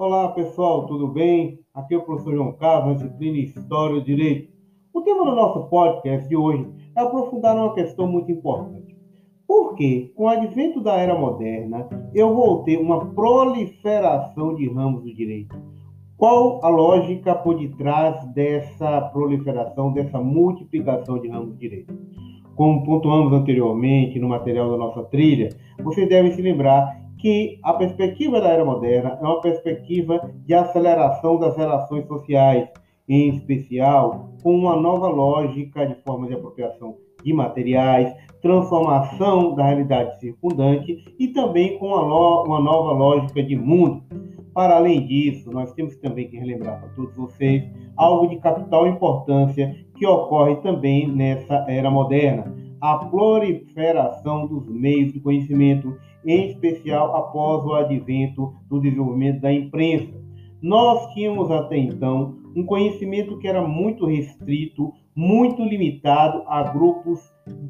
Olá pessoal, tudo bem? Aqui é o professor João Carlos, disciplina História e Direito. O tema do nosso podcast de hoje é aprofundar uma questão muito importante. Por que, com o advento da era moderna, eu vou ter uma proliferação de ramos do direito? Qual a lógica por detrás dessa proliferação, dessa multiplicação de ramos do direito? Como pontuamos anteriormente no material da nossa trilha, vocês devem se lembrar que a perspectiva da era moderna é uma perspectiva de aceleração das relações sociais, em especial com uma nova lógica de forma de apropriação de materiais, transformação da realidade circundante e também com uma, uma nova lógica de mundo. Para além disso, nós temos também que relembrar para todos vocês algo de capital importância que ocorre também nessa era moderna, a proliferação dos meios de conhecimento em especial após o advento do desenvolvimento da imprensa. Nós tínhamos até então um conhecimento que era muito restrito, muito limitado a grupos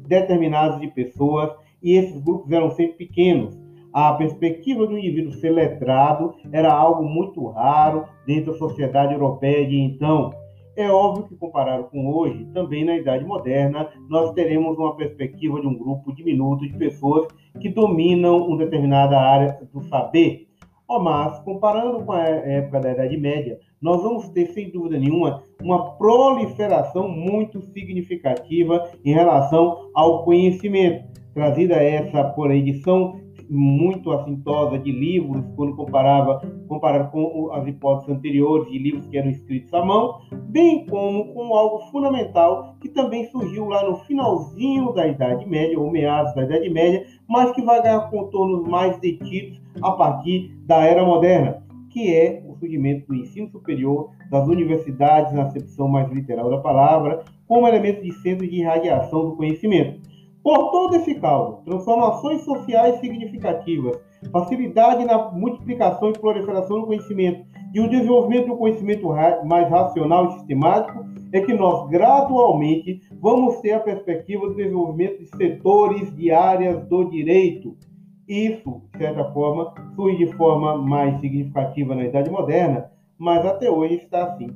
determinados de pessoas, e esses grupos eram sempre pequenos. A perspectiva do indivíduo ser letrado era algo muito raro dentro da sociedade europeia de então. É óbvio que, comparado com hoje, também na Idade Moderna, nós teremos uma perspectiva de um grupo diminuto de pessoas que dominam uma determinada área do saber. Mas, comparando com a época da Idade Média, nós vamos ter, sem dúvida nenhuma, uma proliferação muito significativa em relação ao conhecimento, trazida essa por edição muito assintosa de livros, quando comparava, comparava com as hipóteses anteriores de livros que eram escritos à mão, bem como com algo fundamental que também surgiu lá no finalzinho da Idade Média, ou meados da Idade Média, mas que vai ganhar contornos mais detidos a partir da Era Moderna, que é o surgimento do ensino superior, das universidades na acepção mais literal da palavra, como elemento de centro de irradiação do conhecimento. Por todo esse caldo, transformações sociais significativas, facilidade na multiplicação e proliferação do conhecimento e o desenvolvimento do conhecimento mais racional e sistemático, é que nós gradualmente vamos ter a perspectiva do desenvolvimento de setores de áreas do direito. Isso, de certa forma, surge de forma mais significativa na Idade Moderna, mas até hoje está assim.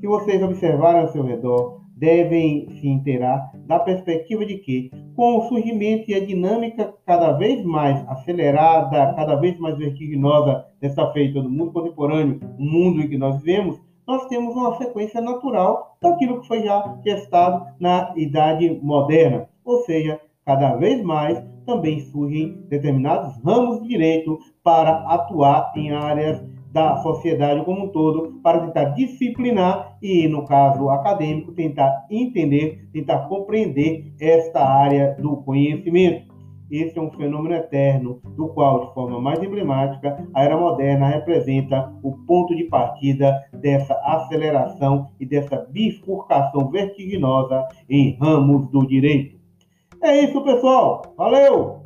Se vocês observarem ao seu redor, devem se inteirar da perspectiva de que, com o surgimento e a dinâmica cada vez mais acelerada, cada vez mais vertiginosa dessa feita do mundo contemporâneo, o mundo em que nós vivemos, nós temos uma sequência natural daquilo que foi já testado na Idade Moderna. Ou seja, cada vez mais também surgem determinados ramos de direito para atuar em áreas da sociedade como um todo para tentar disciplinar e, no caso acadêmico, tentar entender, tentar compreender esta área do conhecimento. Esse é um fenômeno eterno, do qual, de forma mais emblemática, a era moderna representa o ponto de partida dessa aceleração e dessa bifurcação vertiginosa em ramos do direito. É isso, pessoal. Valeu!